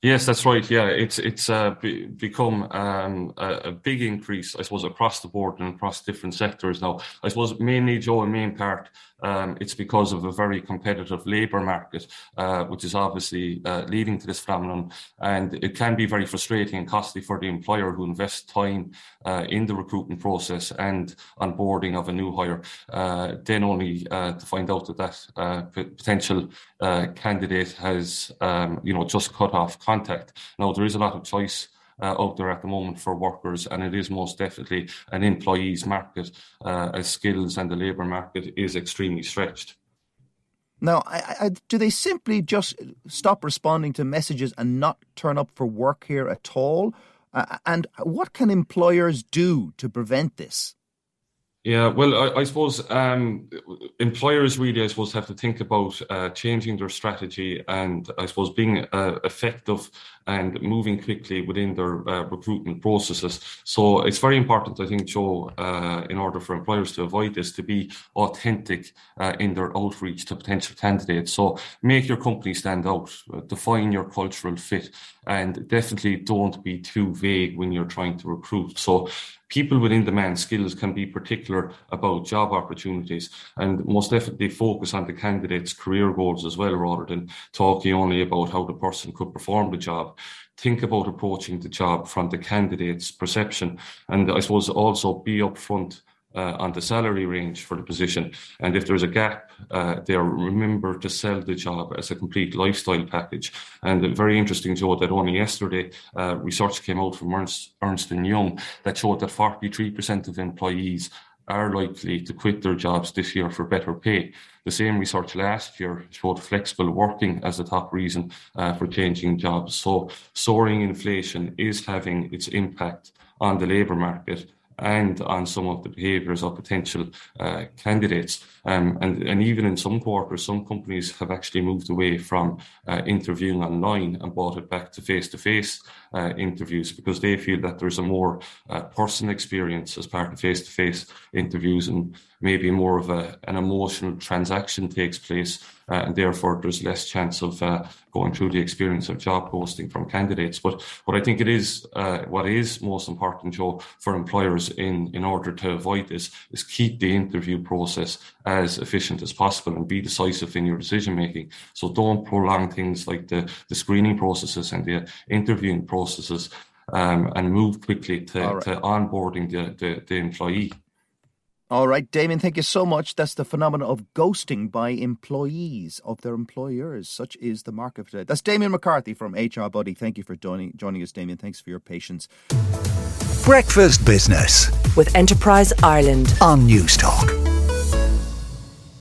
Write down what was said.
Yes, that's right. Yeah, it's it's uh, be, become um, a, a, big increase, I suppose, across the board and across different sectors now. I suppose mainly, Joe, in main part, um, it's because of a very competitive labour market, uh, which is obviously uh, leading to this phenomenon. And it can be very frustrating and costly for the employer who invests time uh, in the recruitment process and onboarding of a new hire, uh, then only uh, to find out that that potential candidate has, um, you know, just cut off contact. Now, there is a lot of choice uh, out there at the moment for workers, and it is most definitely an employees market uh, as skills and the labour market is extremely stretched. Now, I, I, do they simply just stop responding to messages and not turn up for work here at all? Uh, and what can employers do to prevent this? Yeah, well, I, I suppose um, employers really, I suppose, have to think about uh, changing their strategy and I suppose being uh, effective and moving quickly within their uh, recruitment processes. So it's very important, I think, Joe, uh, in order for employers to avoid this, to be authentic uh, in their outreach to potential candidates. So make your company stand out, uh, define your cultural fit, and definitely don't be too vague when you're trying to recruit. So people with in-demand skills can be particular about job opportunities and most definitely focus on the candidate's career goals as well, rather than talking only about how the person could perform the job. Think about approaching the job from the candidate's perception, and I suppose also be upfront uh, on the salary range for the position. And if there's a gap uh, there, remember to sell the job as a complete lifestyle package. And very interesting, Joe, that only yesterday uh, research came out from Ernst, Ernst & Young that showed that 43% of employees are likely to quit their jobs this year for better pay. The same research last year showed flexible working as the top reason uh, for changing jobs. So soaring inflation is having its impact on the labour market and on some of the behaviours of potential uh, candidates. Um, and, and even in some quarters, some companies have actually moved away from uh, interviewing online and brought it back to face to face interviews because they feel that there's a more uh, personal experience as part of face to face interviews and maybe more of a, an emotional transaction takes place uh, and therefore there's less chance of uh, going through the experience of job ghosting from candidates. But what I think it is, uh, what is most important, Joe, for employers in, in order to avoid this is keep the interview process as efficient as possible and be decisive in your decision making. So don't prolong things like the, the screening processes and the interviewing processes um, and move quickly to, right. to onboarding the, the, the employee. All right, Damien, thank you so much. That's the phenomenon of ghosting by employees of their employers. Such is the market for today. That's Damien McCarthy from HR Buddy. Thank you for joining, joining us, Damien. Thanks for your patience. Breakfast Business with Enterprise Ireland on Newstalk.